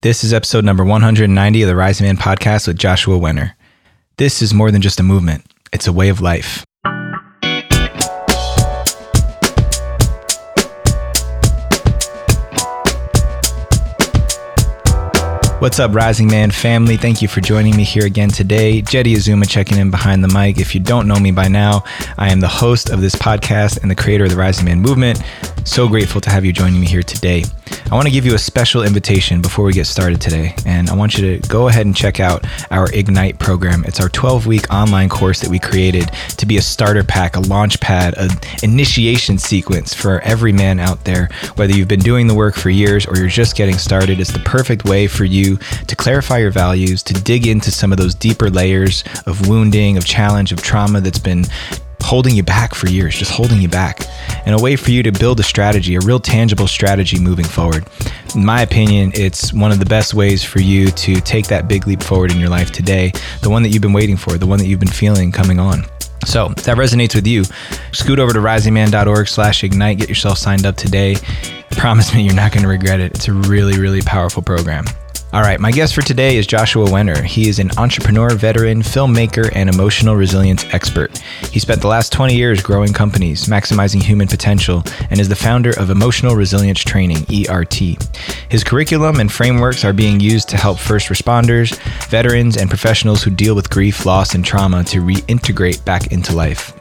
This is episode number 190 of the Rising Man podcast with Joshua Wenner. This is more than just a movement, it's a way of life. What's up, Rising Man family? Thank you for joining me here again today. Jeddy Azuma checking in behind the mic. If you don't know me by now, I am the host of this podcast and the creator of the Rising Man movement. So grateful to have you joining me here today. I want to give you a special invitation before we get started today, and I want you to go ahead and check out our Ignite program. It's our 12 week online course that we created to be a starter pack, a launch pad, an initiation sequence for every man out there. Whether you've been doing the work for years or you're just getting started, it's the perfect way for you to clarify your values, to dig into some of those deeper layers of wounding, of challenge, of trauma that's been holding you back for years, just holding you back, and a way for you to build a strategy, a real tangible strategy moving forward. In my opinion, it's one of the best ways for you to take that big leap forward in your life today, the one that you've been waiting for, the one that you've been feeling coming on. So if that resonates with you, scoot over to risingman.org slash ignite, get yourself signed up today. Promise me you're not going to regret it. It's a really, really powerful program. All right, my guest for today is Joshua Wenner. He is an entrepreneur, veteran, filmmaker, and emotional resilience expert. He spent the last 20 years growing companies, maximizing human potential, and is the founder of Emotional Resilience Training, ERT. His curriculum and frameworks are being used to help first responders, veterans, and professionals who deal with grief, loss, and trauma to reintegrate back into life.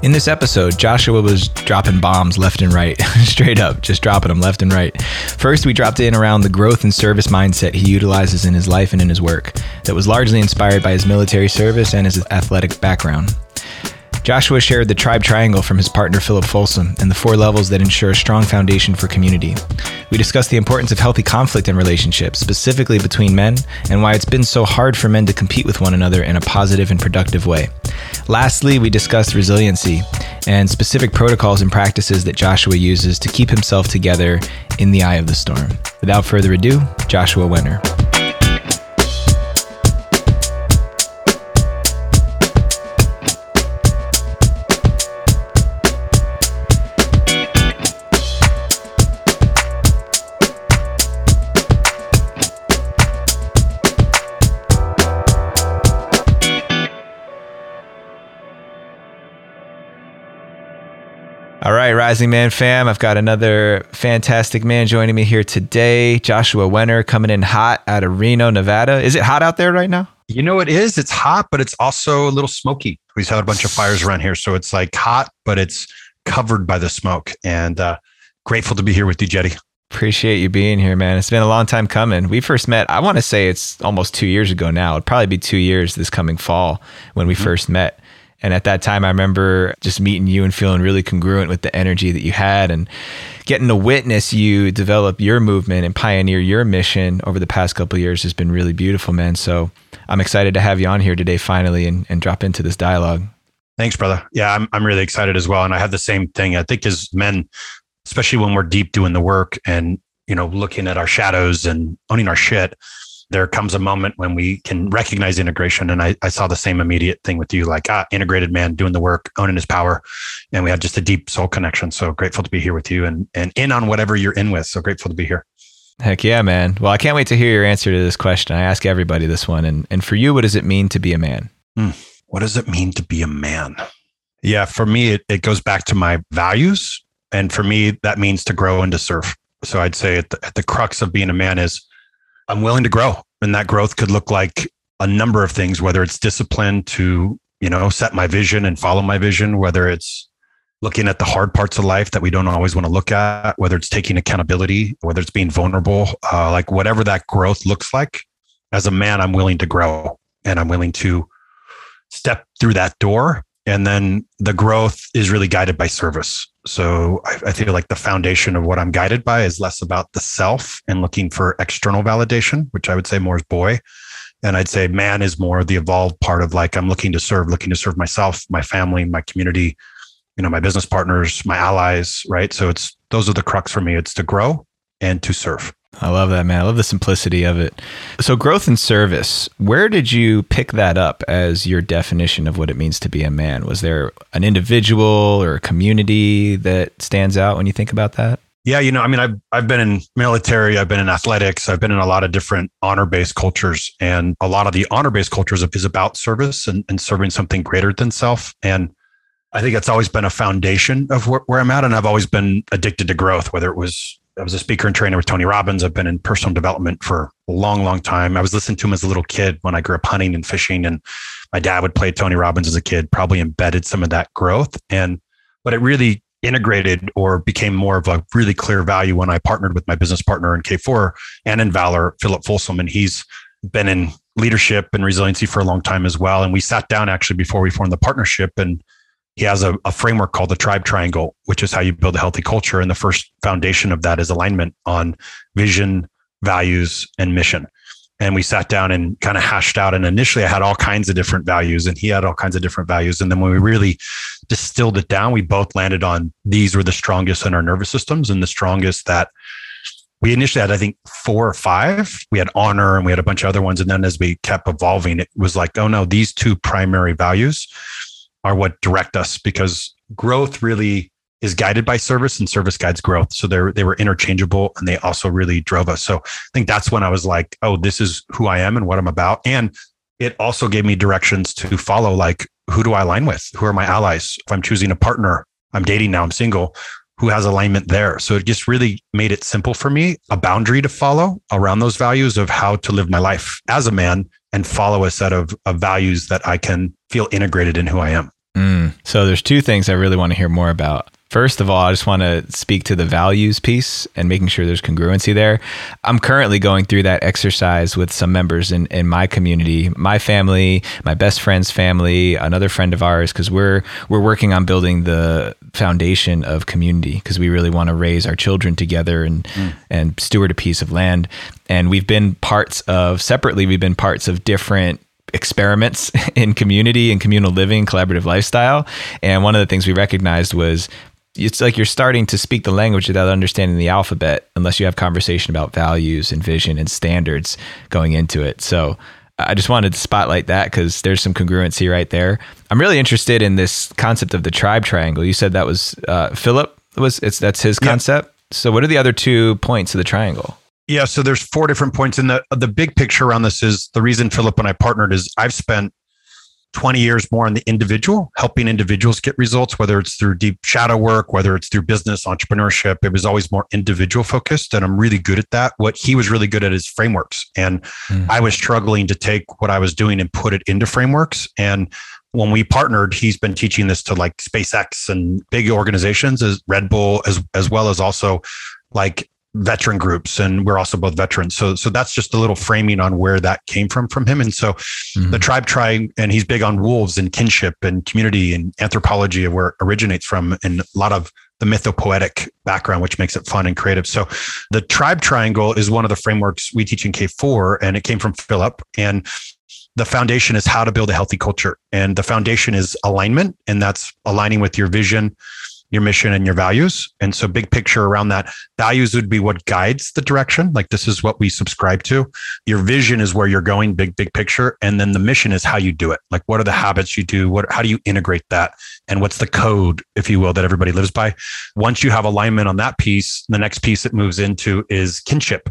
In this episode, Joshua was dropping bombs left and right, straight up, just dropping them left and right. First, we dropped in around the growth and service mindset he utilizes in his life and in his work, that was largely inspired by his military service and his athletic background. Joshua shared the tribe triangle from his partner Philip Folsom and the four levels that ensure a strong foundation for community. We discussed the importance of healthy conflict in relationships, specifically between men, and why it's been so hard for men to compete with one another in a positive and productive way. Lastly, we discussed resiliency and specific protocols and practices that Joshua uses to keep himself together in the eye of the storm. Without further ado, Joshua Wenner. All right, Rising Man fam, I've got another fantastic man joining me here today. Joshua Wenner coming in hot out of Reno, Nevada. Is it hot out there right now? You know, it is. It's hot, but it's also a little smoky. We've had a bunch of fires around here. So it's like hot, but it's covered by the smoke. And uh, grateful to be here with you, Jeddy. Appreciate you being here, man. It's been a long time coming. We first met, I want to say it's almost two years ago now. It'd probably be two years this coming fall when we mm-hmm. first met. And at that time, I remember just meeting you and feeling really congruent with the energy that you had and getting to witness you develop your movement and pioneer your mission over the past couple years has been really beautiful, man. So I'm excited to have you on here today finally and, and drop into this dialogue. Thanks, brother. Yeah, I'm, I'm really excited as well. And I have the same thing. I think as men, especially when we're deep doing the work and, you know, looking at our shadows and owning our shit, there comes a moment when we can recognize integration. And I, I saw the same immediate thing with you, like ah, integrated man doing the work, owning his power. And we had just a deep soul connection. So grateful to be here with you and, and in on whatever you're in with. So grateful to be here. Heck yeah, man. Well, I can't wait to hear your answer to this question. I ask everybody this one. And, and for you, what does it mean to be a man? Mm, what does it mean to be a man? Yeah, for me, it, it goes back to my values. And for me, that means to grow and to serve. So I'd say at the, at the crux of being a man is I'm willing to grow. And that growth could look like a number of things, whether it's discipline to, you know, set my vision and follow my vision, whether it's looking at the hard parts of life that we don't always want to look at, whether it's taking accountability, whether it's being vulnerable, uh, like whatever that growth looks like. As a man, I'm willing to grow and I'm willing to step through that door. And then the growth is really guided by service. So I, I, feel like the foundation of what I'm guided by is less about the self and looking for external validation, which I would say more is boy. And I'd say man is more the evolved part of like, I'm looking to serve, looking to serve myself, my family, my community, you know, my business partners, my allies, right? So it's, those are the crux for me. It's to grow and to serve. I love that, man. I love the simplicity of it. So, growth and service, where did you pick that up as your definition of what it means to be a man? Was there an individual or a community that stands out when you think about that? Yeah, you know, I mean, I've I've been in military, I've been in athletics, I've been in a lot of different honor-based cultures, and a lot of the honor-based cultures is about service and, and serving something greater than self. And I think it's always been a foundation of where, where I'm at, and I've always been addicted to growth. Whether it was I was a speaker and trainer with Tony Robbins. I've been in personal development for a long, long time. I was listening to him as a little kid when I grew up hunting and fishing, and my dad would play Tony Robbins as a kid. Probably embedded some of that growth, and but it really integrated or became more of a really clear value when I partnered with my business partner in K4 and in Valor, Philip Folsom. And he's been in leadership and resiliency for a long time as well. And we sat down actually before we formed the partnership and he has a, a, framework called the tribe triangle, which is how you build a healthy culture. And the first foundation of that is alignment on vision, values, and mission. And we sat down and kind of hashed out. And initially i had all kinds of different values and he had all kinds of different values. And then when we really distilled it down we both landed on these were the strongest in our nervous systems and the strongest that we initially had i think four or five. We had honor and we had a bunch of other ones. And then as we kept evolving it was like oh no these two primary values are what direct us because growth really is guided by service and service guides growth. So they they were interchangeable and they also really drove us. So I think that's when I was like, oh, this is who I am and what I'm about. And it also gave me directions to follow like who do I align with? Who are my allies? If I'm choosing a partner, I'm dating now, I'm single, who has alignment there. So it just really made it simple for me, a boundary to follow around those values of how to live my life as a man and follow a set of, of values that I can feel integrated in who I am. Mm. So there's two things I really want to hear more about. First of all, I just want to speak to the values piece and making sure there's congruency there. I'm currently going through that exercise with some members in, in my community, my family, my best friend's family, another friend of ours, because we're we're working on building the foundation of community because we really want to raise our children together and mm. and steward a piece of land. And we've been parts of separately, we've been parts of different experiments in community and communal living, collaborative lifestyle. And one of the things we recognized was it's like you're starting to speak the language without understanding the alphabet unless you have conversation about values and vision and standards going into it. So I just wanted to spotlight that because there's some congruency right there. I'm really interested in this concept of the tribe triangle. You said that was uh, Philip was it's that's his concept. So what are the other two points of the triangle? Yeah, so there's four different points, and the the big picture around this is the reason Philip and I partnered is I've spent 20 years more on the individual, helping individuals get results, whether it's through deep shadow work, whether it's through business, entrepreneurship. It was always more individual focused. And I'm really good at that. What he was really good at is frameworks. And mm. I was struggling to take what I was doing and put it into frameworks. And when we partnered, he's been teaching this to like SpaceX and big organizations as Red Bull, as as well as also like veteran groups and we're also both veterans. So so that's just a little framing on where that came from from him. And so mm-hmm. the tribe trying and he's big on wolves and kinship and community and anthropology of where it originates from and a lot of the mythopoetic background which makes it fun and creative. So the tribe triangle is one of the frameworks we teach in k4 and it came from philip. And the foundation is how to build a healthy culture. And the foundation is alignment and that's aligning with your vision your mission and your values. And so, big picture around that, values would be what guides the direction. Like, this is what we subscribe to. Your vision is where you're going, big, big picture. And then the mission is how you do it. Like, what are the habits you do? What, how do you integrate that? And what's the code, if you will, that everybody lives by? Once you have alignment on that piece, the next piece it moves into is kinship.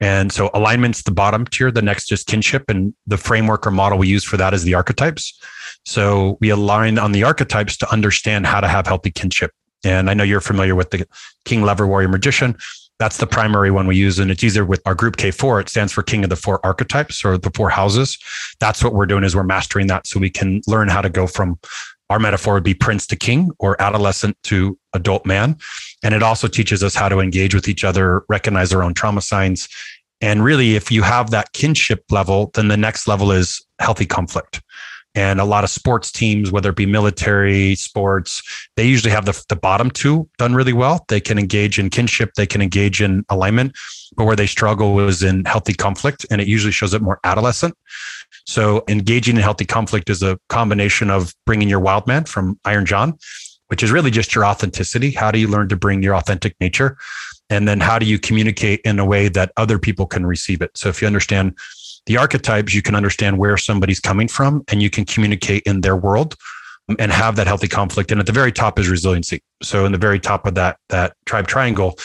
And so alignment's the bottom tier. The next is kinship. And the framework or model we use for that is the archetypes. So we align on the archetypes to understand how to have healthy kinship. And I know you're familiar with the King, Lover, Warrior, Magician. That's the primary one we use. And it's either with our group K4, it stands for King of the Four Archetypes or the Four Houses. That's what we're doing is we're mastering that so we can learn how to go from our metaphor would be prince to king or adolescent to adult man. And it also teaches us how to engage with each other, recognize our own trauma signs. And really, if you have that kinship level, then the next level is healthy conflict and a lot of sports teams, whether it be military, sports, they usually have the, the bottom two done really well. They can engage in kinship, they can engage in alignment, but where they struggle is in healthy conflict, and it usually shows up more adolescent. So engaging in healthy conflict is a combination of bringing your wild man from Iron John, which is really just your authenticity. How do you learn to bring your authentic nature? And then how do you communicate in a way that other people can receive it? So if you understand the archetypes, you can understand where somebody's coming from and you can communicate in their world and have that healthy conflict. And at the very top is resiliency. So in the very top of that that tribe triangle,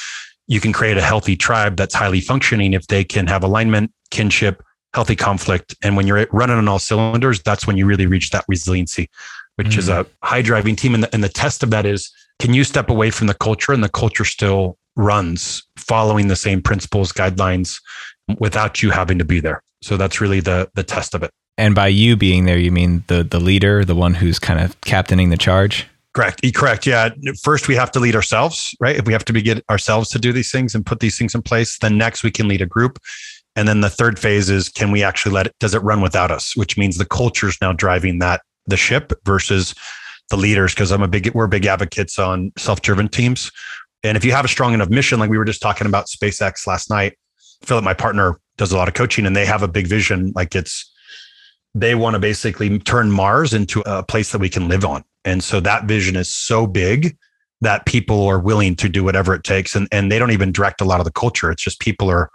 you can create a healthy tribe that's highly functioning if they can have alignment, kinship, healthy conflict. And when you're running on all cylinders, that's when you really reach that resiliency, which mm-hmm. is a high driving team. And the, and the test of that is can you step away from the culture and the culture still runs following the same principles, guidelines without you having to be there? So that's really the the test of it. And by you being there, you mean the the leader, the one who's kind of captaining the charge? Correct. Correct. Yeah. First, we have to lead ourselves, right? If we have to be get ourselves to do these things and put these things in place, then next we can lead a group. And then the third phase is can we actually let it, does it run without us? Which means the culture is now driving that, the ship versus the leaders. Cause I'm a big, we're big advocates on self driven teams. And if you have a strong enough mission, like we were just talking about SpaceX last night, Philip, my partner, does a lot of coaching and they have a big vision. Like it's, they want to basically turn Mars into a place that we can live on. And so that vision is so big that people are willing to do whatever it takes. And, and they don't even direct a lot of the culture. It's just people are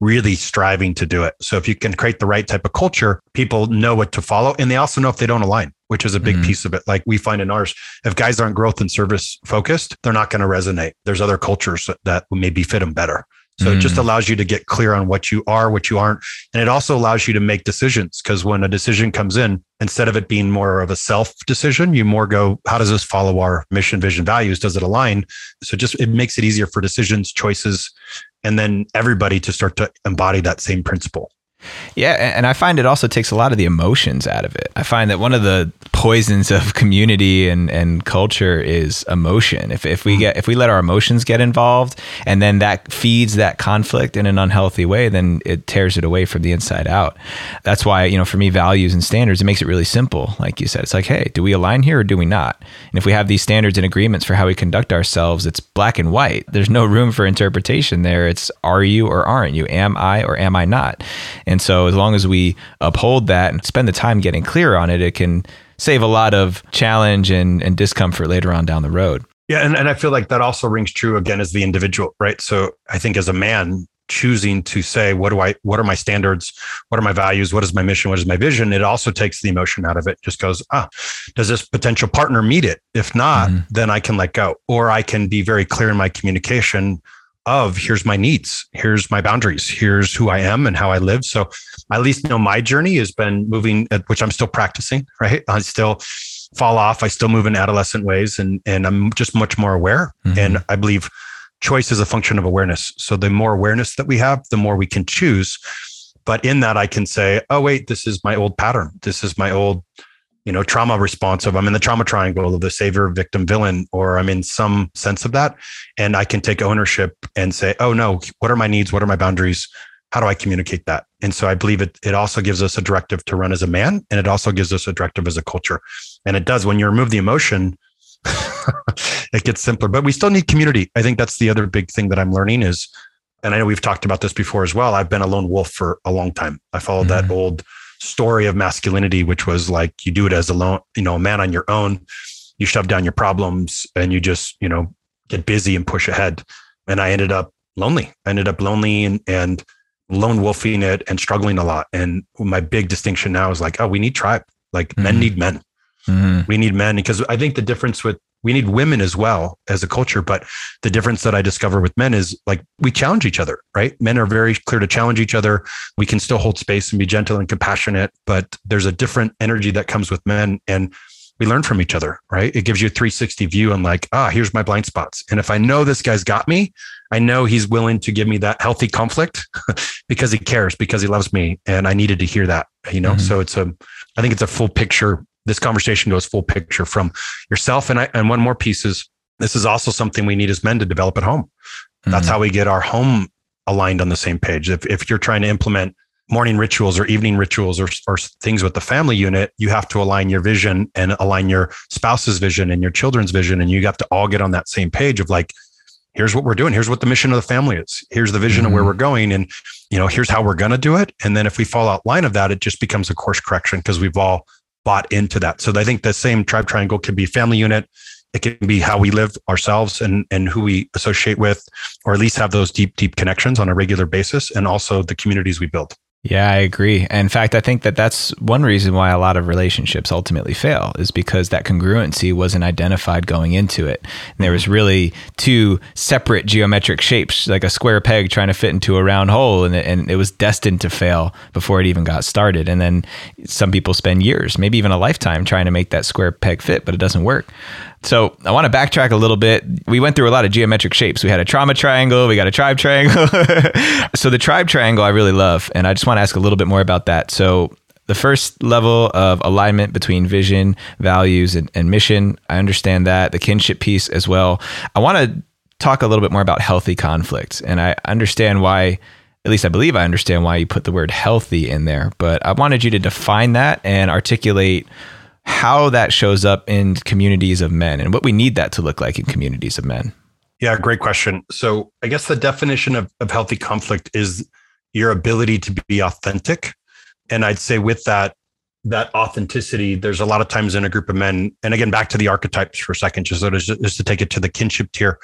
really striving to do it. So if you can create the right type of culture, people know what to follow. And they also know if they don't align, which is a big mm-hmm. piece of it. Like we find in ours, if guys aren't growth and service focused, they're not going to resonate. There's other cultures that maybe fit them better. So mm. it just mm. allows you to get clear on what you are, what you aren't. And it also allows you to make decisions because when a decision comes in, instead of it being more of a self decision, you more go, how does this follow our mission, vision, values? Does it align? So just it makes it easier for decisions, choices, and then everybody to start to embody that same principle. Yeah, and I find it also takes a lot of the emotions out of it. I find that one of the poisons of community and, and culture is emotion. If, if we mm. get if we let our emotions get involved and then that feeds that conflict in an unhealthy way, then it tears it away from the inside out. That's why, you know, for me, values and standards, it makes it really simple. Like you said, it's like, hey, do we align here or do we not? And if we have these standards and agreements for how we conduct ourselves, it's black and white. There's no room for interpretation there. It's are you or aren't you? Am I or am I not? And so as long as we uphold that and spend the time getting clear on it, it can save a lot of challenge and, and discomfort later on down the road. Yeah. And, and I feel like that also rings true again as the individual, right? So I think as a man, choosing to say what do i what are my standards what are my values what is my mission what is my vision it also takes the emotion out of it just goes ah does this potential partner meet it if not mm-hmm. then i can let go or i can be very clear in my communication of here's my needs, here's my boundaries, here's who I am and how I live. So I at least know my journey has been moving, which I'm still practicing, right? I still fall off. I still move in adolescent ways and, and I'm just much more aware. Mm-hmm. And I believe choice is a function of awareness. So the more awareness that we have, the more we can choose. But in that, I can say, oh, wait, this is my old pattern. This is my old you know, trauma responsive. I'm in the trauma triangle of the savior, victim, villain, or I'm in some sense of that. And I can take ownership and say, oh no, what are my needs? What are my boundaries? How do I communicate that? And so I believe it, it also gives us a directive to run as a man. And it also gives us a directive as a culture. And it does when you remove the emotion, it gets simpler, but we still need community. I think that's the other big thing that I'm learning is, and I know we've talked about this before as well. I've been a lone wolf for a long time. I followed mm-hmm. that old story of masculinity, which was like you do it as a lone, you know, a man on your own. You shove down your problems and you just, you know, get busy and push ahead. And I ended up lonely. I ended up lonely and, and lone wolfing it and struggling a lot. And my big distinction now is like, oh, we need tribe. Like mm-hmm. men need men. Mm-hmm. We need men because I think the difference with we need women as well as a culture. But the difference that I discover with men is like we challenge each other, right? Men are very clear to challenge each other. We can still hold space and be gentle and compassionate, but there's a different energy that comes with men. And we learn from each other, right? It gives you a 360 view on like, ah, here's my blind spots. And if I know this guy's got me, I know he's willing to give me that healthy conflict because he cares, because he loves me. And I needed to hear that, you know? Mm-hmm. So it's a, I think it's a full picture this conversation goes full picture from yourself. And I, and one more piece is this is also something we need as men to develop at home. Mm-hmm. That's how we get our home aligned on the same page. If, if you're trying to implement morning rituals or evening rituals or, or things with the family unit, you have to align your vision and align your spouse's vision and your children's vision. And you have to all get on that same page of like, here's what we're doing. Here's what the mission of the family is. Here's the vision mm-hmm. of where mm-hmm. we're going. And, you know, here's how we're going to do it. And then if we fall out line of that, it just becomes a course correction because we've all bought into that. So I think the same tribe triangle can be family unit. It can be how we live ourselves and, and who we associate with, or at least have those deep, deep connections on a regular basis, and also the communities we build. Yeah, I agree. In fact, I think that that's one reason why a lot of relationships ultimately fail is because that congruency wasn't identified going into it. And there was mm-hmm. really two separate geometric shapes, like a square peg trying to fit into a round hole, and it, and it was destined to fail before it even got started. And then some people spend years, maybe even a lifetime, trying to make that square peg fit, but it doesn't work. So I want to backtrack a little bit. We went through a lot of geometric shapes. We had a trauma triangle, we got a tribe triangle. so the tribe triangle I really love, and I just want to ask a little bit more about that. So the first level of alignment between vision, values, and, and mission, I understand that. The kinship piece as well. I want to talk a little bit more about healthy conflict, and I understand why. At least I believe I understand why you put the word healthy in there, but I wanted you to define that and articulate how that shows up in communities of men and what we need that to look like in communities of men. Yeah, great question. So I guess the definition of, of healthy conflict is your ability to be authentic. And I'd say with that, that authenticity, there's a lot of times in a group of men, and again, back to the archetypes for a second, just, just to take it to the kinship tier,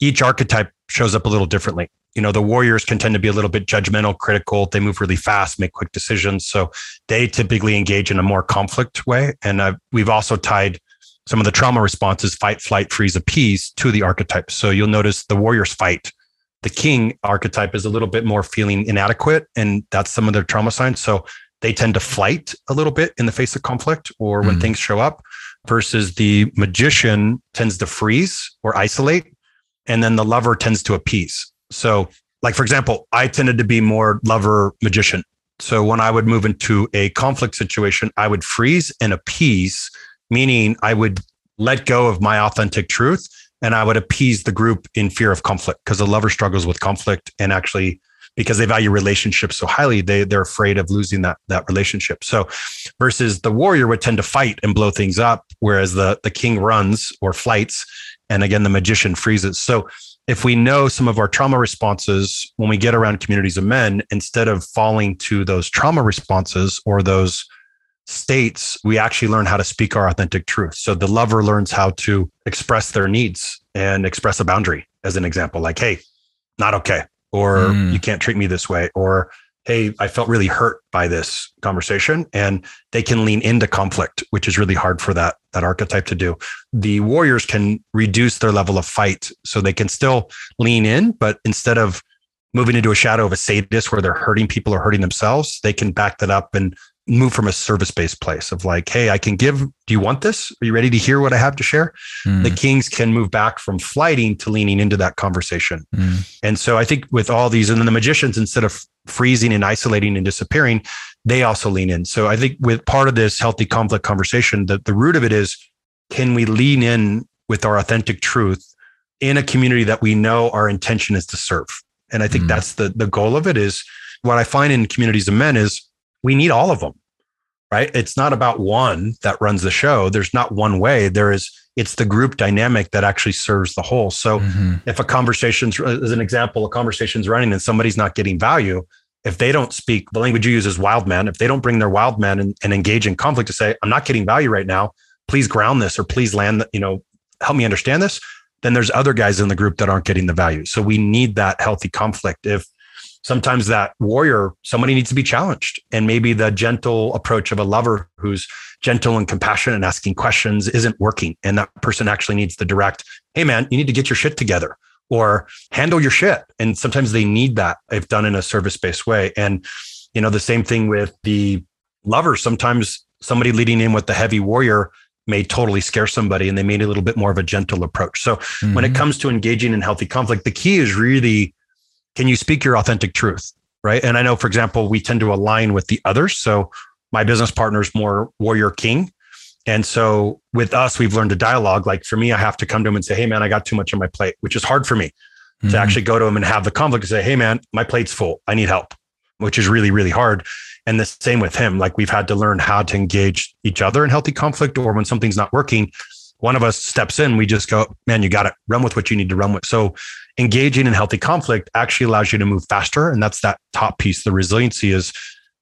each archetype shows up a little differently. You know the warriors can tend to be a little bit judgmental critical. They move really fast make quick decisions. So they typically engage in a more conflict way. And uh, we've also tied some of the trauma responses fight flight freeze appease to the archetypes so you'll notice the warriors fight. The king archetype is a little bit more feeling inadequate and that's some of their trauma signs. So they tend to flight a little bit in the face of conflict or when mm. things show up versus the magician tends to freeze or isolate and then the lover tends to appease so, like for example, I tended to be more lover magician. So when I would move into a conflict situation, I would freeze and appease, meaning I would let go of my authentic truth and I would appease the group in fear of conflict because the lover struggles with conflict and actually because they value relationships so highly, they they're afraid of losing that that relationship. So versus the warrior would tend to fight and blow things up, whereas the the king runs or flights, and again the magician freezes. So if we know some of our trauma responses when we get around communities of men, instead of falling to those trauma responses or those states, we actually learn how to speak our authentic truth. So the lover learns how to express their needs and express a boundary, as an example, like, hey, not okay, or mm. you can't treat me this way, or hey, I felt really hurt by this conversation. And they can lean into conflict, which is really hard for that, that archetype to do. The warriors can reduce their level of fight so they can still lean in, but instead of moving into a shadow of a sadist where they're hurting people or hurting themselves, they can back that up and move from a service based place of like, hey, I can give. Do you want this? Are you ready to hear what I have to share? Mm. The kings can move back from flighting to leaning into that conversation. Mm. And so I think with all these, and then the magicians, instead of freezing and isolating and disappearing, they also lean in. So I think with part of this healthy conflict conversation, that the root of it is can we lean in with our authentic truth in a community that we know our intention is to serve? And I think mm. that's the the goal of it is what I find in communities of men is we need all of them right? It's not about one that runs the show. There's not one way. There is, it's the group dynamic that actually serves the whole. So mm-hmm. if a conversation's, as an example, a conversation's running and somebody's not getting value, if they don't speak the language you use is wild man, if they don't bring their wild man and, and engage in conflict to say, I'm not getting value right now, please ground this or please land, you know, help me understand this, then there's other guys in the group that aren't getting the value. So we need that healthy conflict. If sometimes that warrior, somebody needs to be challenged. And maybe the gentle approach of a lover who's gentle and compassionate and asking questions isn't working. And that person actually needs the direct, hey, man, you need to get your shit together or handle your shit. And sometimes they need that if done in a service based way. And, you know, the same thing with the lover. Sometimes somebody leading in with the heavy warrior may totally scare somebody and they made a little bit more of a gentle approach. So mm-hmm. when it mm-hmm. comes to engaging in healthy conflict, the key is really can you speak your authentic truth? Right. And I know, for example, we tend to align with the others. So my business partner is more warrior king. And so with us, we've learned a dialogue. Like for me, I have to come to him and say, Hey man, I got too much on my plate, which is hard for me mm-hmm. to actually go to him and have the conflict and say, Hey man, my plate's full. I need help, which is really, really hard. And the same with him. Like we've had to learn how to engage each other in healthy conflict or when something's not working, one of us steps in, we just go, man, you got it. Run with what you need to run with. So engaging in healthy conflict actually allows you to move faster. And that's that top piece. The resiliency is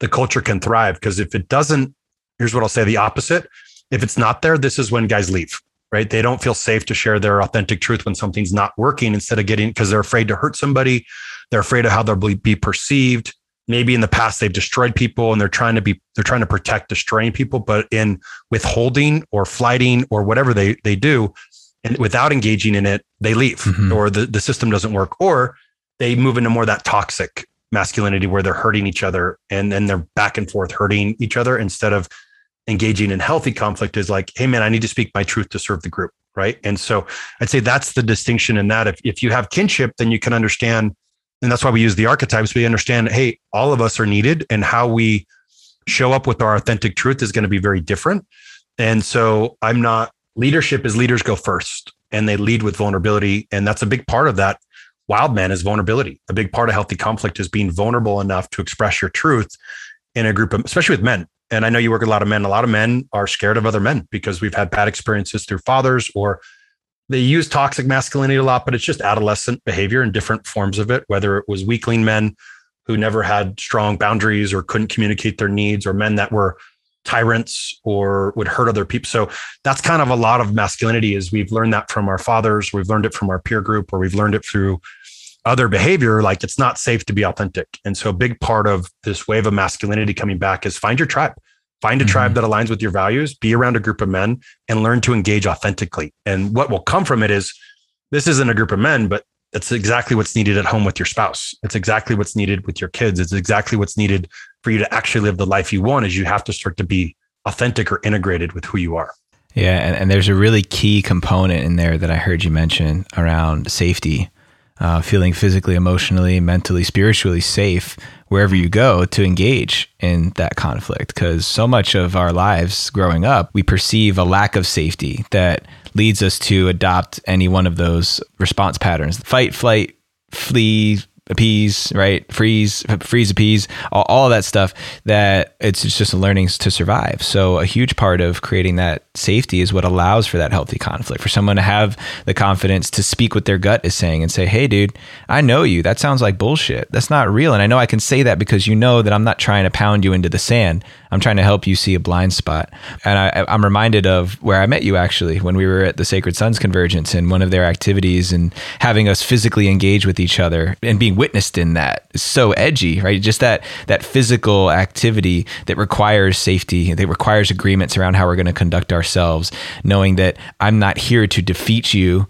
the culture can thrive because if it doesn't, here's what I'll say the opposite. If it's not there, this is when guys leave, right? They don't feel safe to share their authentic truth when something's not working instead of getting, because they're afraid to hurt somebody. They're afraid of how they'll be perceived. Maybe in the past they've destroyed people and they're trying to be they're trying to protect destroying people but in withholding or flighting or whatever they they do and without engaging in it they leave mm-hmm. or the, the system doesn't work or they move into more that toxic masculinity where they're hurting each other and then they're back and forth hurting each other instead of engaging in healthy conflict is like hey man i need to speak my truth to serve the group right and so i'd say that's the distinction in that if, if you have kinship then you can understand and that's why we use the archetypes. We understand hey all of us are needed and how we show up with our authentic truth is going to be very different. And so i'm not leadership is leaders go first and they lead with vulnerability and that's a big part of that. Wild man is vulnerability. A big part of healthy conflict is being vulnerable enough to express your truth in a group of, especially with men. And i know you work with a lot of men. A lot of men are scared of other men because we've had bad experiences through fathers or they use toxic masculinity a lot, but it's just adolescent behavior and different forms of it, whether it was weakling men who never had strong boundaries or couldn't communicate their needs, or men that were tyrants or would hurt other people. So that's kind of a lot of masculinity is we've learned that from our fathers, we've learned it from our peer group, or we've learned it through other behavior. Like it's not safe to be authentic. And so a big part of this wave of masculinity coming back is find your tribe. Find a mm-hmm. tribe that aligns with your values, be around a group of men and learn to engage authentically. And what will come from it is this isn't a group of men, but it's exactly what's needed at home with your spouse. It's exactly what's needed with your kids. It's exactly what's needed for you to actually live the life you want is you have to start to be authentic or integrated with who you are. Yeah. And, and there's a really key component in there that I heard you mention around safety, uh, feeling physically, emotionally, mentally, spiritually safe wherever you go to engage in that conflict. Because so much of our lives growing up, we perceive a lack of safety that leads us to adopt any one of those response patterns fight, flight, flee, appease, right? Freeze, freeze, appease, all, all that stuff that it's just learning to survive. So a huge part of creating that safety is what allows for that healthy conflict, for someone to have the confidence to speak what their gut is saying and say, Hey, dude, I know you. That sounds like bullshit. That's not real. And I know I can say that because you know that I'm not trying to pound you into the sand. I'm trying to help you see a blind spot. And I, I'm reminded of where I met you actually when we were at the Sacred Sons Convergence and one of their activities and having us physically engage with each other and being witnessed in that is so edgy, right? Just that that physical activity that requires safety, that requires agreements around how we're going to conduct ourselves, knowing that I'm not here to defeat you.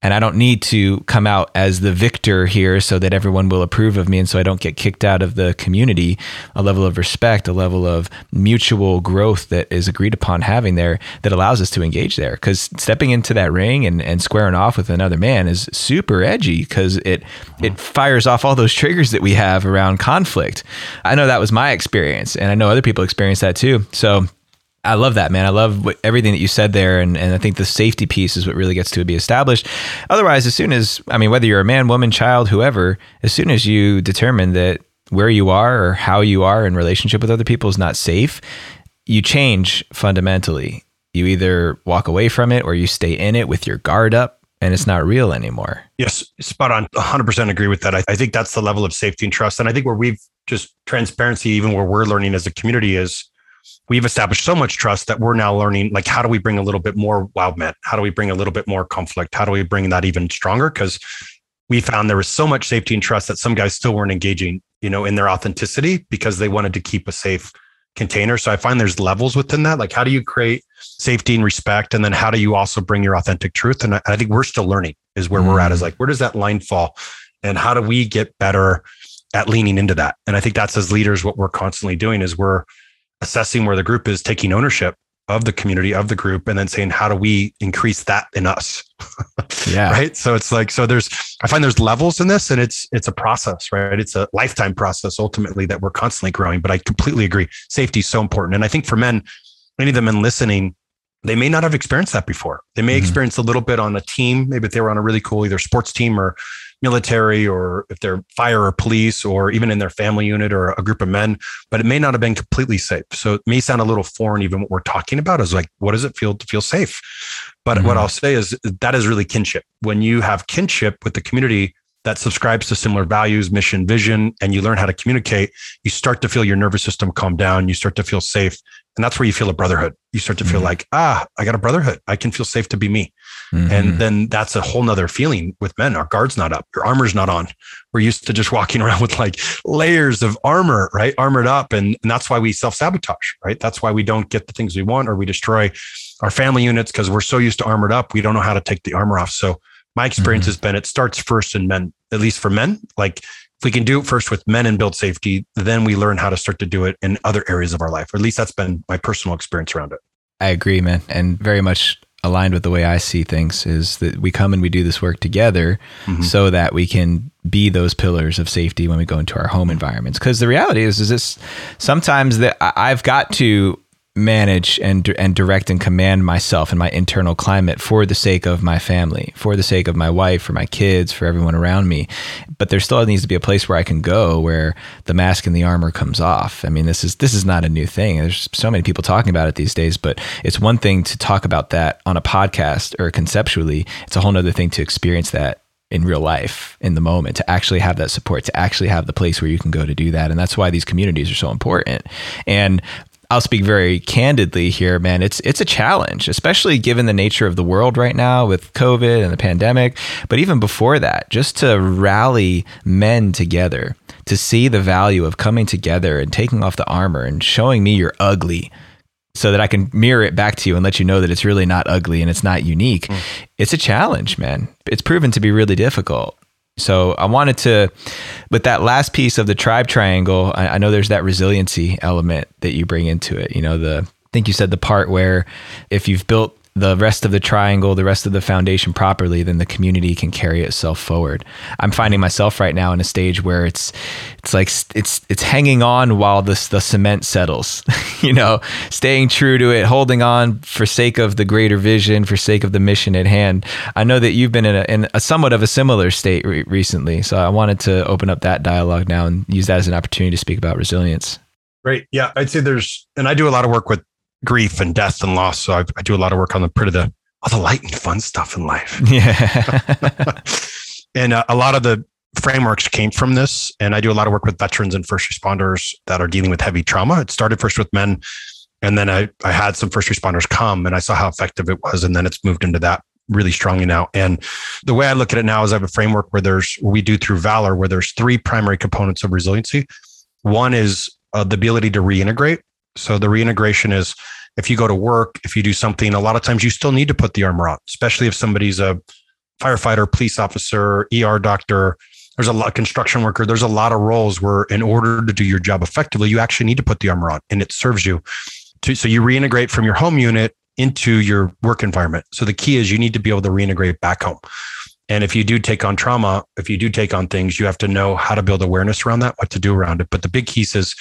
And I don't need to come out as the victor here so that everyone will approve of me and so I don't get kicked out of the community. A level of respect, a level of mutual growth that is agreed upon having there that allows us to engage there. Because stepping into that ring and, and squaring off with another man is super edgy because it it fires off all those triggers that we have around conflict. I know that was my experience and I know other people experience that too. So I love that, man. I love what, everything that you said there. And, and I think the safety piece is what really gets to be established. Otherwise, as soon as, I mean, whether you're a man, woman, child, whoever, as soon as you determine that where you are or how you are in relationship with other people is not safe, you change fundamentally. You either walk away from it or you stay in it with your guard up and it's not real anymore. Yes, spot on. 100% agree with that. I, I think that's the level of safety and trust. And I think where we've just transparency, even where we're learning as a community, is we've established so much trust that we're now learning like how do we bring a little bit more wild men? How do we bring a little bit more conflict? How do we bring that even stronger? Because we found there was so much safety and trust that some guys still weren't engaging you know in their authenticity because they wanted to keep a safe container. So i find there's levels within that. Like how do you create safety and respect? And then how do you also bring your authentic truth? And i, I think we're still learning is where mm. we're at is mm. like where does that line fall? And how do we get better at leaning into that? And i think that's as leaders what we're constantly doing is we're assessing where the group is taking ownership of the community of the group and then saying how do we increase that in us? Yeah. Right? So it's like so there's i find there's levels in this and it's it's a process right? It's a lifetime process ultimately that we're constantly growing but i completely agree. Safety is so important. And i think for men many of them in listening they may not have experienced that before. They may mm-hmm. experience a little bit on a team. Maybe if they were on a really cool either sports team or military or if they're fire or police or even in their family unit or a group of men, but it may not have been completely safe. So it may sound a little foreign, even what we're talking about is like, what does it feel to feel safe? But mm-hmm. what I'll say is that is really kinship. When you have kinship with the community, that subscribes to similar values, mission, vision, and you learn how to communicate, you start to feel your nervous system calm down. You start to feel safe. And that's where you feel a brotherhood. You start to feel mm-hmm. like, ah, I got a brotherhood. I can feel safe to be me. Mm-hmm. And then that's a whole nother feeling with men. Our guard's not up, your armor's not on. We're used to just walking around with like layers of armor, right? Armored up. And, and that's why we self sabotage, right? That's why we don't get the things we want or we destroy our family units because we're so used to armored up. We don't know how to take the armor off. So my experience mm-hmm. has been it starts first in men, at least for men. Like if we can do it first with men and build safety, then we learn how to start to do it in other areas of our life. Or at least that's been my personal experience around it. I agree, man. And very much aligned with the way I see things is that we come and we do this work together mm-hmm. so that we can be those pillars of safety when we go into our home environments. Because the reality is, is this sometimes that I've got to manage and and direct and command myself and my internal climate for the sake of my family, for the sake of my wife, for my kids, for everyone around me. But there still needs to be a place where I can go where the mask and the armor comes off. I mean, this is this is not a new thing. There's so many people talking about it these days, but it's one thing to talk about that on a podcast or conceptually. It's a whole other thing to experience that in real life in the moment to actually have that support to actually have the place where you can go to do that and that's why these communities are so important and I'll speak very candidly here, man. It's it's a challenge, especially given the nature of the world right now with COVID and the pandemic. But even before that, just to rally men together, to see the value of coming together and taking off the armor and showing me you're ugly so that I can mirror it back to you and let you know that it's really not ugly and it's not unique. Mm. It's a challenge, man. It's proven to be really difficult. So I wanted to, but that last piece of the tribe triangle, I, I, know there's that resiliency element that you bring into it. You know, the I think you said the part where if you've built the rest of the triangle, the rest of the foundation properly, then the community can carry itself forward. I'm finding myself right now in a stage where it's it's like it's it's hanging on while the the cement settles. you know, staying true to it, holding on for sake of the greater vision, for sake of the mission at hand. I know that you've been in a, in a somewhat of a similar state re- recently, so I wanted to open up that dialogue now and use that as an opportunity to speak about resilience. Great. Yeah, I'd say there's, and I do a lot of work with grief and death and loss. So I, I do a lot of work on the pretty the all the light and fun stuff in life. Yeah. and uh, a lot of the frameworks came from this. And I do a lot of work with veterans and first responders that are dealing with heavy trauma. It started first with men. And then I, I had some first responders come and I saw how effective it was. And then it's moved into that really strongly now. And the way I look at it now is I have a framework where there's, where we do through Valor, where there's three primary components of resiliency. One is uh, the ability to reintegrate. So the reintegration is if you go to work, if you do something, a lot of times you still need to put the armor on, especially if somebody's a firefighter, police officer, ER doctor. There's a lot construction worker. There's a lot of roles where in order to do your job effectively, you actually need to put the armor on and it serves you. To, so you reintegrate from your home unit into your work environment. So the key is you need to be able to reintegrate back home. And if you do take on trauma, if you do take on things, you have to know how to build awareness around that, what to do around it. But the big key is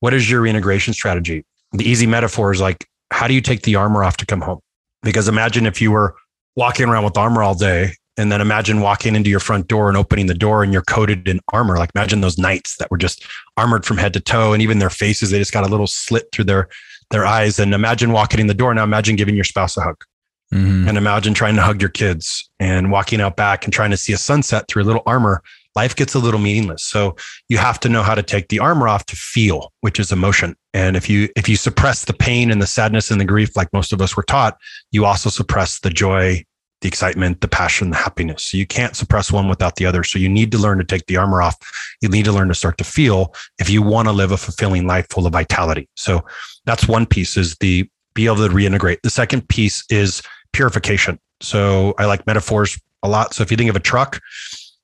what is your reintegration strategy? The easy metaphor is like, how do you take the armor off to come home? Because imagine if you were walking around with armor all day, and then imagine walking into your front door and opening the door and you're coated in armor. Like imagine those knights that were just armored from head to toe, and even their faces, they just got a little slit through their their eyes. And imagine walking in the door. Now imagine giving your spouse a hug. Mm-hmm. And imagine trying to hug your kids and walking out back and trying to see a sunset through a little armor life gets a little meaningless. So you have to know how to take the armor off to feel, which is emotion. And if you if you suppress the pain and the sadness and the grief, like most of us were taught, you also suppress the joy, the excitement, the passion, the happiness. So you can't suppress one without the other. So you need to learn to take the armor off. You need to learn to start to feel if you want to live a fulfilling life full of vitality. So that's one piece is the be able to reintegrate. The second piece is purification. So I like metaphors a lot. So if you think of a truck,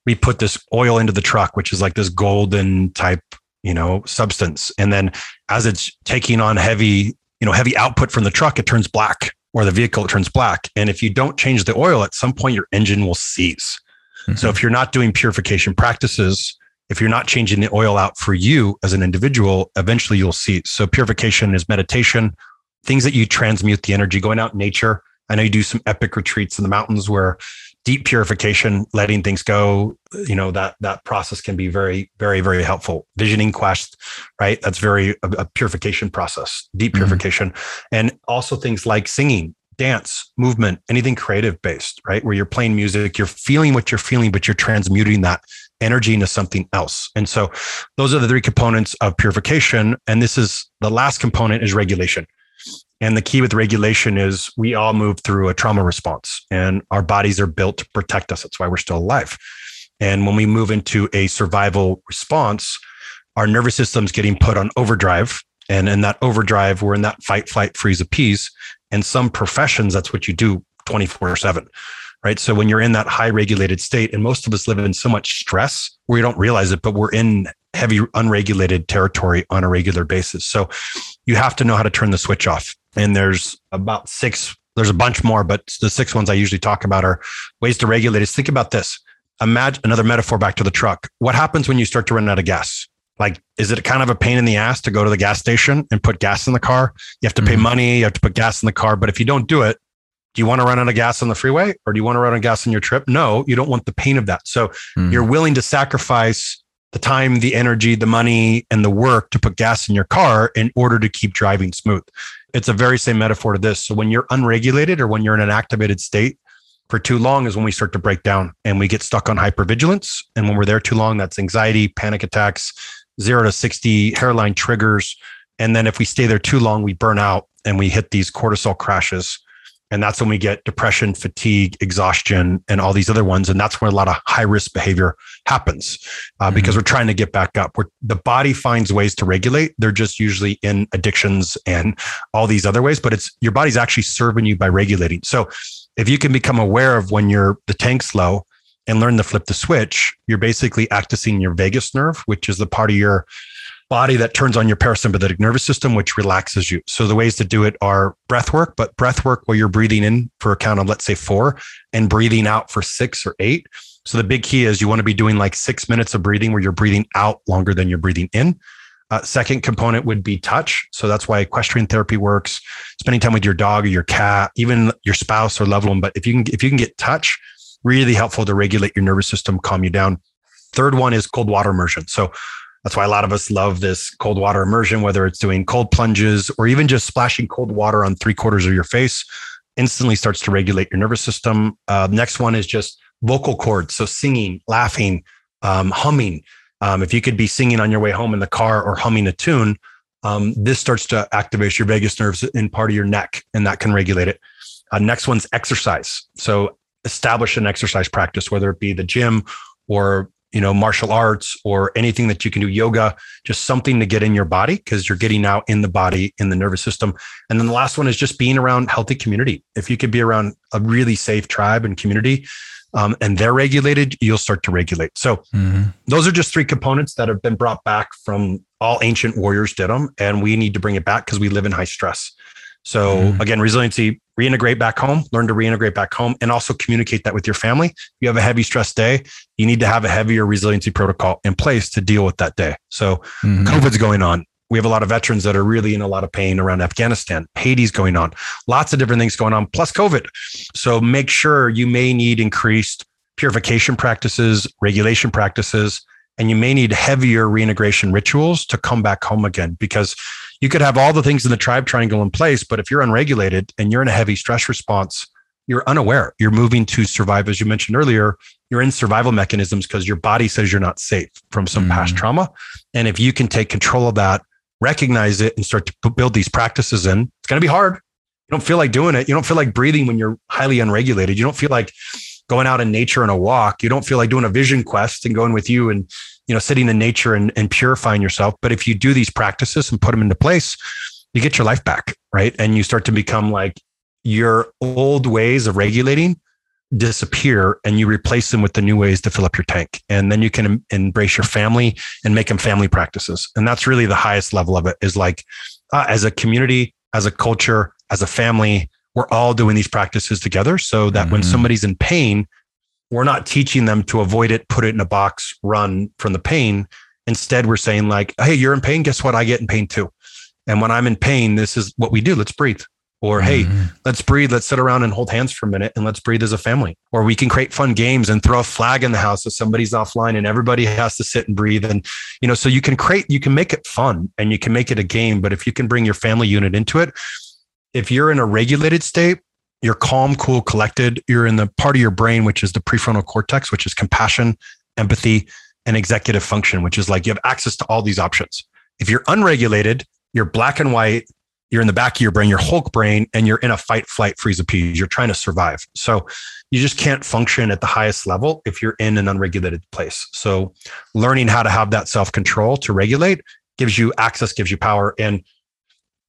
we put this oil into the truck, which is like this golden type, you know, substance. And then as it's taking on heavy, you know, heavy output from the truck, it turns black or the vehicle turns black. And if you don't change the oil, at some point your engine will seize. Mm-hmm. So if you're not doing purification practices, if you're not changing the oil out for you as an individual, eventually you'll see. So purification is meditation, things that you transmute the energy, going out in nature. I know you do some epic retreats in the mountains where deep purification, letting things go, you know, that that process can be very, very, very helpful. Visioning quest, right? That's very a, a purification process, deep mm-hmm. purification. Mm-hmm. And also things like singing, dance, movement, anything creative based, right? Where you're playing music, you're feeling what you're feeling, but you're transmuting that energy into something else. And so those are the three components of purification. And this is the last component is regulation. And the key with regulation is we all move through a trauma response and our bodies are built to protect us. That's why we're still alive. And when we move into a survival response, our nervous system's getting put on overdrive. And in that overdrive, we're in that fight, flight, freeze, appease. And some professions, that's what you do 24 7 right? So when you're in that high regulated state, and most of us live in so much stress where you don't realize it, but we're in heavy unregulated territory on a regular basis. So you have to know how to turn the switch off. And there's about six, there's a bunch more, but the six ones I usually talk about are ways to regulate is think about this. Imagine another metaphor back to the truck. What happens when you start to run out of gas? Like, is it kind of a pain in the ass to go to the gas station and put gas in the car? You have to pay mm-hmm. money, you have to put gas in the car. But if you don't do it, do you want to run out of gas on the freeway or do you want to run out of gas on your trip? No, you don't want the pain of that. So mm. you're willing to sacrifice the time, the energy, the money, and the work to put gas in your car in order to keep driving smooth. It's a very same metaphor to this. So when you're unregulated or when you're in an activated state for too long is when we start to break down and we get stuck on hypervigilance. And when we're there too long, that's anxiety, panic attacks, zero to 60 hairline triggers. And then if we stay there too long, we burn out and we hit these cortisol crashes and that's when we get depression, fatigue, exhaustion, and all these other ones. And that's where a lot of high risk behavior happens uh, mm-hmm. because we're trying to get back up. Where the body finds ways to regulate. They're just usually in addictions and all these other ways, but it's your body's actually serving you by regulating. So if you can become aware of when you're the tank's low and learn to flip the switch, you're basically accessing your vagus nerve, which is the part of your body that turns on your parasympathetic nervous system, which relaxes you. So the ways to do it are breath work, but breath work where you're breathing in for a count of, let's say, four and breathing out for six or eight. So the big key is you want to be doing like six minutes of breathing where you're breathing out longer than you're breathing in. Uh, second component would be touch. So that's why equestrian therapy works. Spending time with your dog or your cat, even your spouse or loved one. But if you can, if you can get touch, really helpful to regulate your nervous system, calm you down. Third one is cold water immersion. So that's why a lot of us love this cold water immersion, whether it's doing cold plunges or even just splashing cold water on three quarters of your face, instantly starts to regulate your nervous system. Uh, next one is just vocal cords. So singing, laughing, um, humming. Um, if you could be singing on your way home in the car or humming a tune, um, this starts to activate your vagus nerves in part of your neck, and that can regulate it. Uh, next one's exercise. So establish an exercise practice, whether it be the gym or you know, martial arts or anything that you can do, yoga, just something to get in your body because you're getting out in the body, in the nervous system. And then the last one is just being around healthy community. If you could be around a really safe tribe and community, um, and they're regulated, you'll start to regulate. So mm-hmm. those are just three components that have been brought back from all ancient warriors did them, and we need to bring it back because we live in high stress. So mm-hmm. again, resiliency, reintegrate back home, learn to reintegrate back home, and also communicate that with your family. If you have a heavy stress day, you need to have a heavier resiliency protocol in place to deal with that day. So mm-hmm. COVID's going on. We have a lot of veterans that are really in a lot of pain around Afghanistan. Haiti's going on. Lots of different things going on, plus COVID. So make sure you may need increased purification practices, regulation practices, and you may need heavier reintegration rituals to come back home again because you could have all the things in the tribe triangle in place, but if you're unregulated and you're in a heavy stress response, you're unaware. You're moving to survive, as you mentioned earlier. You're in survival mechanisms because your body says you're not safe from some mm. past trauma. And if you can take control of that, recognize it, and start to build these practices in, it's going to be hard. You don't feel like doing it. You don't feel like breathing when you're highly unregulated. You don't feel like going out in nature on a walk. You don't feel like doing a vision quest and going with you and you know, sitting in nature and, and purifying yourself. But if you do these practices and put them into place, you get your life back, right? And you start to become like your old ways of regulating disappear and you replace them with the new ways to fill up your tank. And then you can em- embrace your family and make them family practices. And that's really the highest level of it is like uh, as a community, as a culture, as a family, we're all doing these practices together so that mm-hmm. when somebody's in pain, we're not teaching them to avoid it, put it in a box, run from the pain. Instead, we're saying, like, hey, you're in pain. Guess what? I get in pain too. And when I'm in pain, this is what we do. Let's breathe. Or, hey, mm-hmm. let's breathe. Let's sit around and hold hands for a minute and let's breathe as a family. Or we can create fun games and throw a flag in the house if somebody's offline and everybody has to sit and breathe. And, you know, so you can create, you can make it fun and you can make it a game. But if you can bring your family unit into it, if you're in a regulated state, you're calm, cool, collected. You're in the part of your brain, which is the prefrontal cortex, which is compassion, empathy, and executive function, which is like you have access to all these options. If you're unregulated, you're black and white, you're in the back of your brain, your Hulk brain, and you're in a fight, flight, freeze, appease. You're trying to survive. So you just can't function at the highest level if you're in an unregulated place. So learning how to have that self control to regulate gives you access, gives you power. And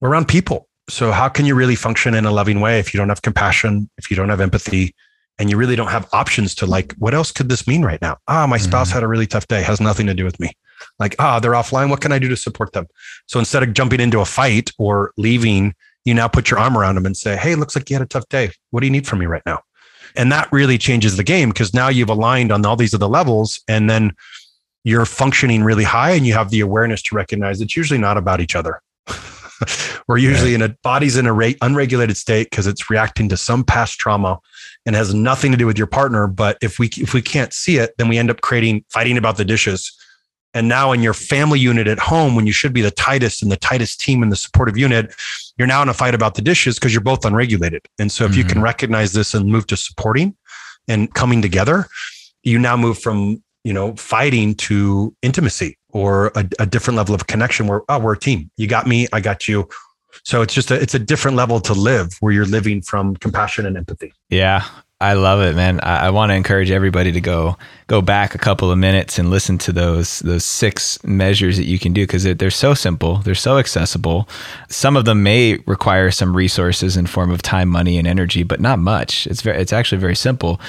we're around people. So how can you really function in a loving way if you don't have compassion, if you don't have empathy, and you really don't have options to like, what else could this mean right now? Ah, my spouse mm-hmm. had a really tough day, has nothing to do with me. Like, ah, they're offline. What can I do to support them? So instead of jumping into a fight or leaving, you now put your arm around them and say, Hey, looks like you had a tough day. What do you need from me right now? And that really changes the game because now you've aligned on all these other levels. And then you're functioning really high and you have the awareness to recognize it's usually not about each other. We're usually in a body's in a rate, unregulated state because it's reacting to some past trauma and has nothing to do with your partner. But if we if we can't see it, then we end up creating fighting about the dishes. And now in your family unit at home, when you should be the tightest and the tightest team in the supportive unit, you're now in a fight about the dishes because you're both unregulated. And so if mm-hmm. you can mm-hmm. recognize this and move to supporting and coming together, you now move from you know fighting to intimacy or a, a different level of connection where oh we're a team. You got me i got you so it's just a, it's a different level to live where you're living from compassion and empathy yeah I love it, man. I, I want to encourage everybody to go go back a couple of minutes and listen to those those six measures that you can do because they're, they're so simple, they're so accessible. Some of them may require some resources in form of time, money, and energy, but not much. It's very, it's actually very simple.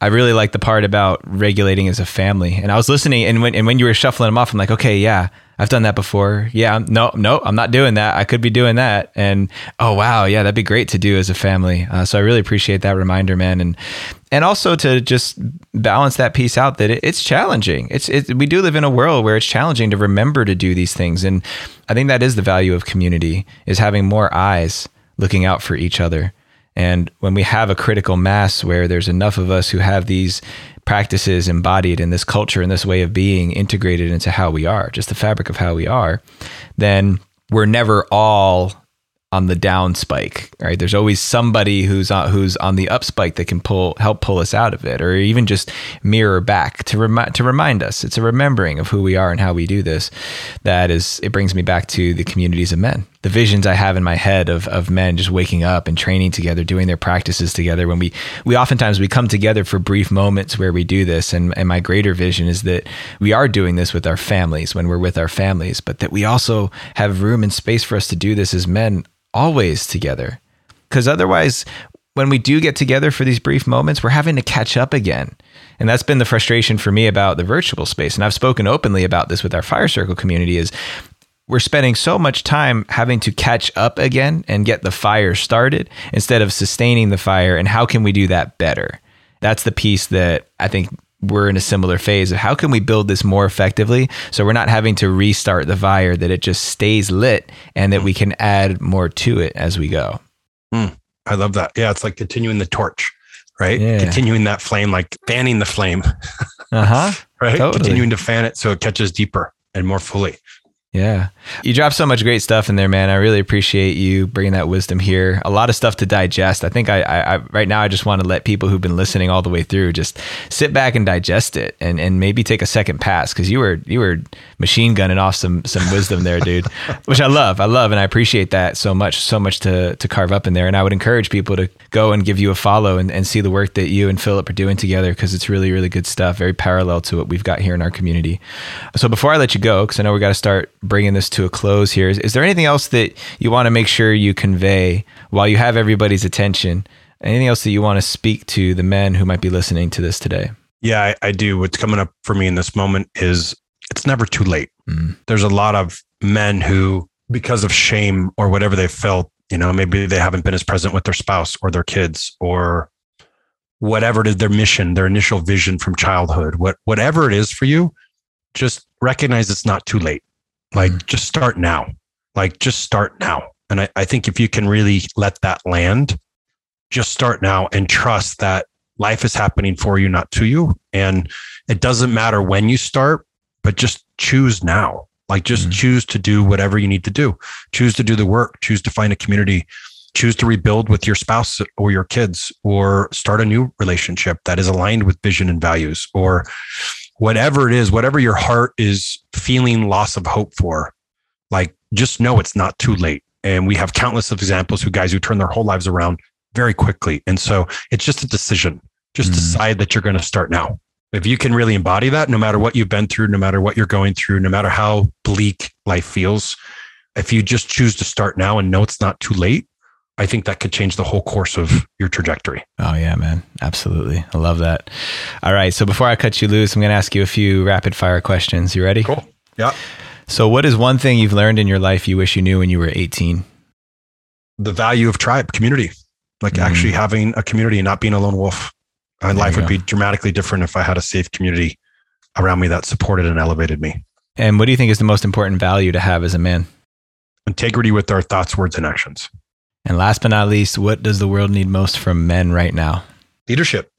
I really like the part about regulating as a family. And I was listening, and when and when you were shuffling them off, I'm like, okay, yeah I've done that before. Yeah, no, no, I'm not doing that. I could be doing that. And oh wow, yeah, that'd be great to do as a family. Uh, so I really appreciate that reminder, man. And and also to just balance that piece out that it, it's challenging. It's it, we do live in a world where it's challenging to remember to do these things, and I think that is the value of community is having more eyes looking out for each other. And when we have a critical mass where there's enough of us who have these practices embodied in this culture and this way of being integrated into how we are, just the fabric of how we are, then we're never all on the down spike, right? There's always somebody who's on, who's on the up spike that can pull help pull us out of it, or even just mirror back to remind to remind us. It's a remembering of who we are and how we do this. That is, it brings me back to the communities of men, the visions I have in my head of of men just waking up and training together, doing their practices together. When we we oftentimes we come together for brief moments where we do this, and and my greater vision is that we are doing this with our families when we're with our families, but that we also have room and space for us to do this as men always together. Because otherwise, when we do get together for these brief moments, we're having to catch up again. And that's been the frustration for me about the virtual space. And I've spoken openly about this with our fire circle community is we're spending so much time having to catch up again and get the fire started instead of sustaining the fire. And how can we do that better? That's the piece that I think we're in a similar phase of how can we build this more effectively so we're not having to restart the fire that it just stays lit and that we can add more to it as we go. Mm, i love that. Yeah it's like continuing the torch right? Yeah. continuing that flame like fanning the flame. Uh-huh. Right? Totally. continuing to fan it so it catches deeper and more fully yeah. You dropped so much great stuff in there, man. I really appreciate you bringing that wisdom here. A lot of stuff to digest. I think I, I, I, right now I just want to let people who've been listening all the way through just sit back and digest it and, and maybe take a second pass because you were you were machine gunning off some some wisdom there, dude. which I love. I love and I appreciate that so much, so much to to carve up in there. And I would encourage people to go and give you a follow and, and see the work that you and Philip are doing together because it's really, really good stuff, very parallel to what we've got here in our community. So before I let you go, because I know we got to start bringing this to a close here. Is, is there anything else that you want to make sure you convey while you have everybody's attention? Anything else that you want to speak to the men who might be listening to this today? Yeah, I, I do. What's coming up for me in this moment is it's never too late. Mm. There's a lot of men who, because of shame or whatever they felt, you know, maybe they haven't been as present with their spouse or their kids or whatever it is their mission, their initial vision from childhood, what whatever it is for you, just recognize it's not too late. Like mm. just start now. Like just start now. And I, I think if you can really let that land, just start now and trust that life is happening for you, not to you. And it doesn't matter when you start, but just choose now. Like just mm choose to do whatever you need to do. Choose to do the work, choose to find a community, choose to rebuild with your spouse or your kids, or start a new relationship that is aligned with vision and values, or whatever it is, whatever your heart is feeling loss of hope for, like just know it's not too late. And we have countless of examples who guys who turn their whole lives around very quickly. And so it's just a decision. Just mm. decide that you're going to start now. If you can really embody that, no matter what you've been through, no matter what you're going through, no matter how bleak life feels, if you just choose to start now and know it's not too late, I think that could change the whole course of your trajectory. Oh, yeah, man. Absolutely. I love that. All right. So before I cut you loose, I'm going to ask you a few rapid fire questions. You ready? Cool. Yeah. So, what is one thing you've learned in your life you wish you knew when you were 18? The value of tribe, community, like mm. actually having a community and not being a lone wolf. My life would go. be dramatically different if I had a safe community around me that supported and elevated me. And what do you think is the most important value to have as a man? Integrity with our thoughts, words, and actions. And last but not least, what does the world need most from men right now? Leadership.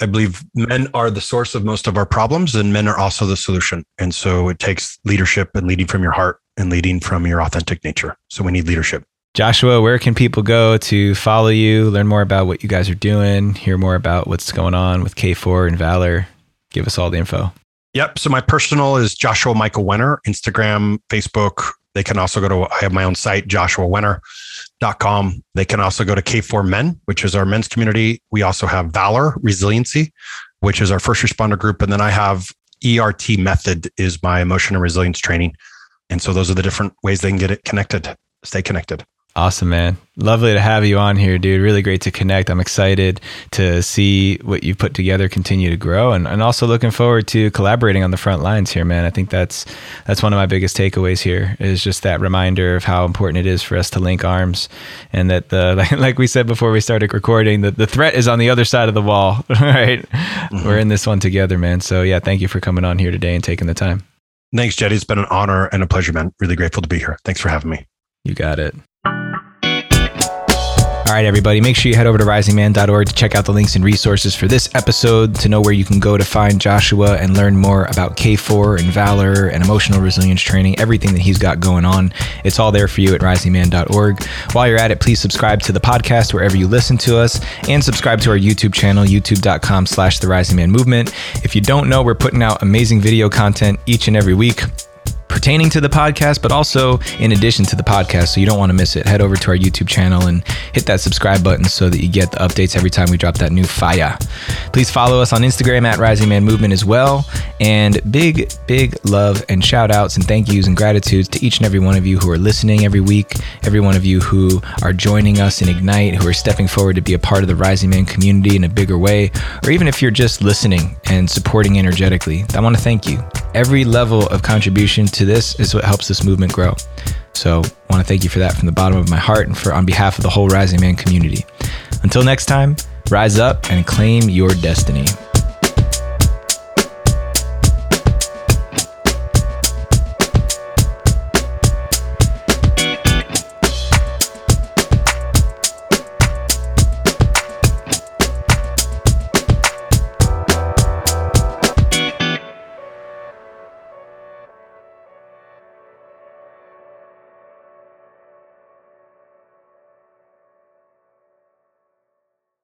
I believe men are the source of most of our problems and men are also the solution. And so it takes leadership and leading from your heart and leading from your authentic nature. So we need leadership. Joshua, where can people go to follow you, learn more about what you guys are doing, hear more about what's going on with K4 and Valor? Give us all the info. Yep. So my personal is Joshua Michael Wenner, Instagram, Facebook. They can also go to, I have my own site, joshuawenner.com. They can also go to K4 Men, which is our men's community. We also have Valor Resiliency, which is our first responder group. And then I have ERT Method is my emotion and resilience training. And so those are the different ways they can get it connected, stay connected. Awesome, man. Lovely to have you on here, dude. Really great to connect. I'm excited to see what you put together continue to grow and, and also looking forward to collaborating on the front lines here, man. I think that's that's one of my biggest takeaways here is just that reminder of how important it is for us to link arms and that the like, like we said before we started recording, that the threat is on the other side of the wall, right? Mm-hmm. We're in this one together, man. So yeah, thank you for coming on here today and taking the time. Thanks, Jeddy. It's been an honor and a pleasure, man. Really grateful to be here. Thanks for having me. You got it. All right, everybody, make sure you head over to risingman.org to check out the links and resources for this episode to know where you can go to find Joshua and learn more about K4 and Valor and emotional resilience training, everything that he's got going on. It's all there for you at risingman.org. While you're at it, please subscribe to the podcast wherever you listen to us and subscribe to our YouTube channel, youtube.com slash the rising man movement. If you don't know, we're putting out amazing video content each and every week pertaining to the podcast, but also in addition to the podcast. So you don't want to miss it. Head over to our YouTube channel and hit that subscribe button so that you get the updates every time we drop that new fire. Please follow us on Instagram at Rising Man Movement as well. And big, big love and shout outs and thank yous and gratitudes to each and every one of you who are listening every week, every one of you who are joining us in Ignite, who are stepping forward to be a part of the Rising Man community in a bigger way, or even if you're just listening and supporting energetically. I want to thank you. Every level of contribution to this is what helps this movement grow. So I want to thank you for that from the bottom of my heart and for on behalf of the whole Rising Man community. Until next time, rise up and claim your destiny.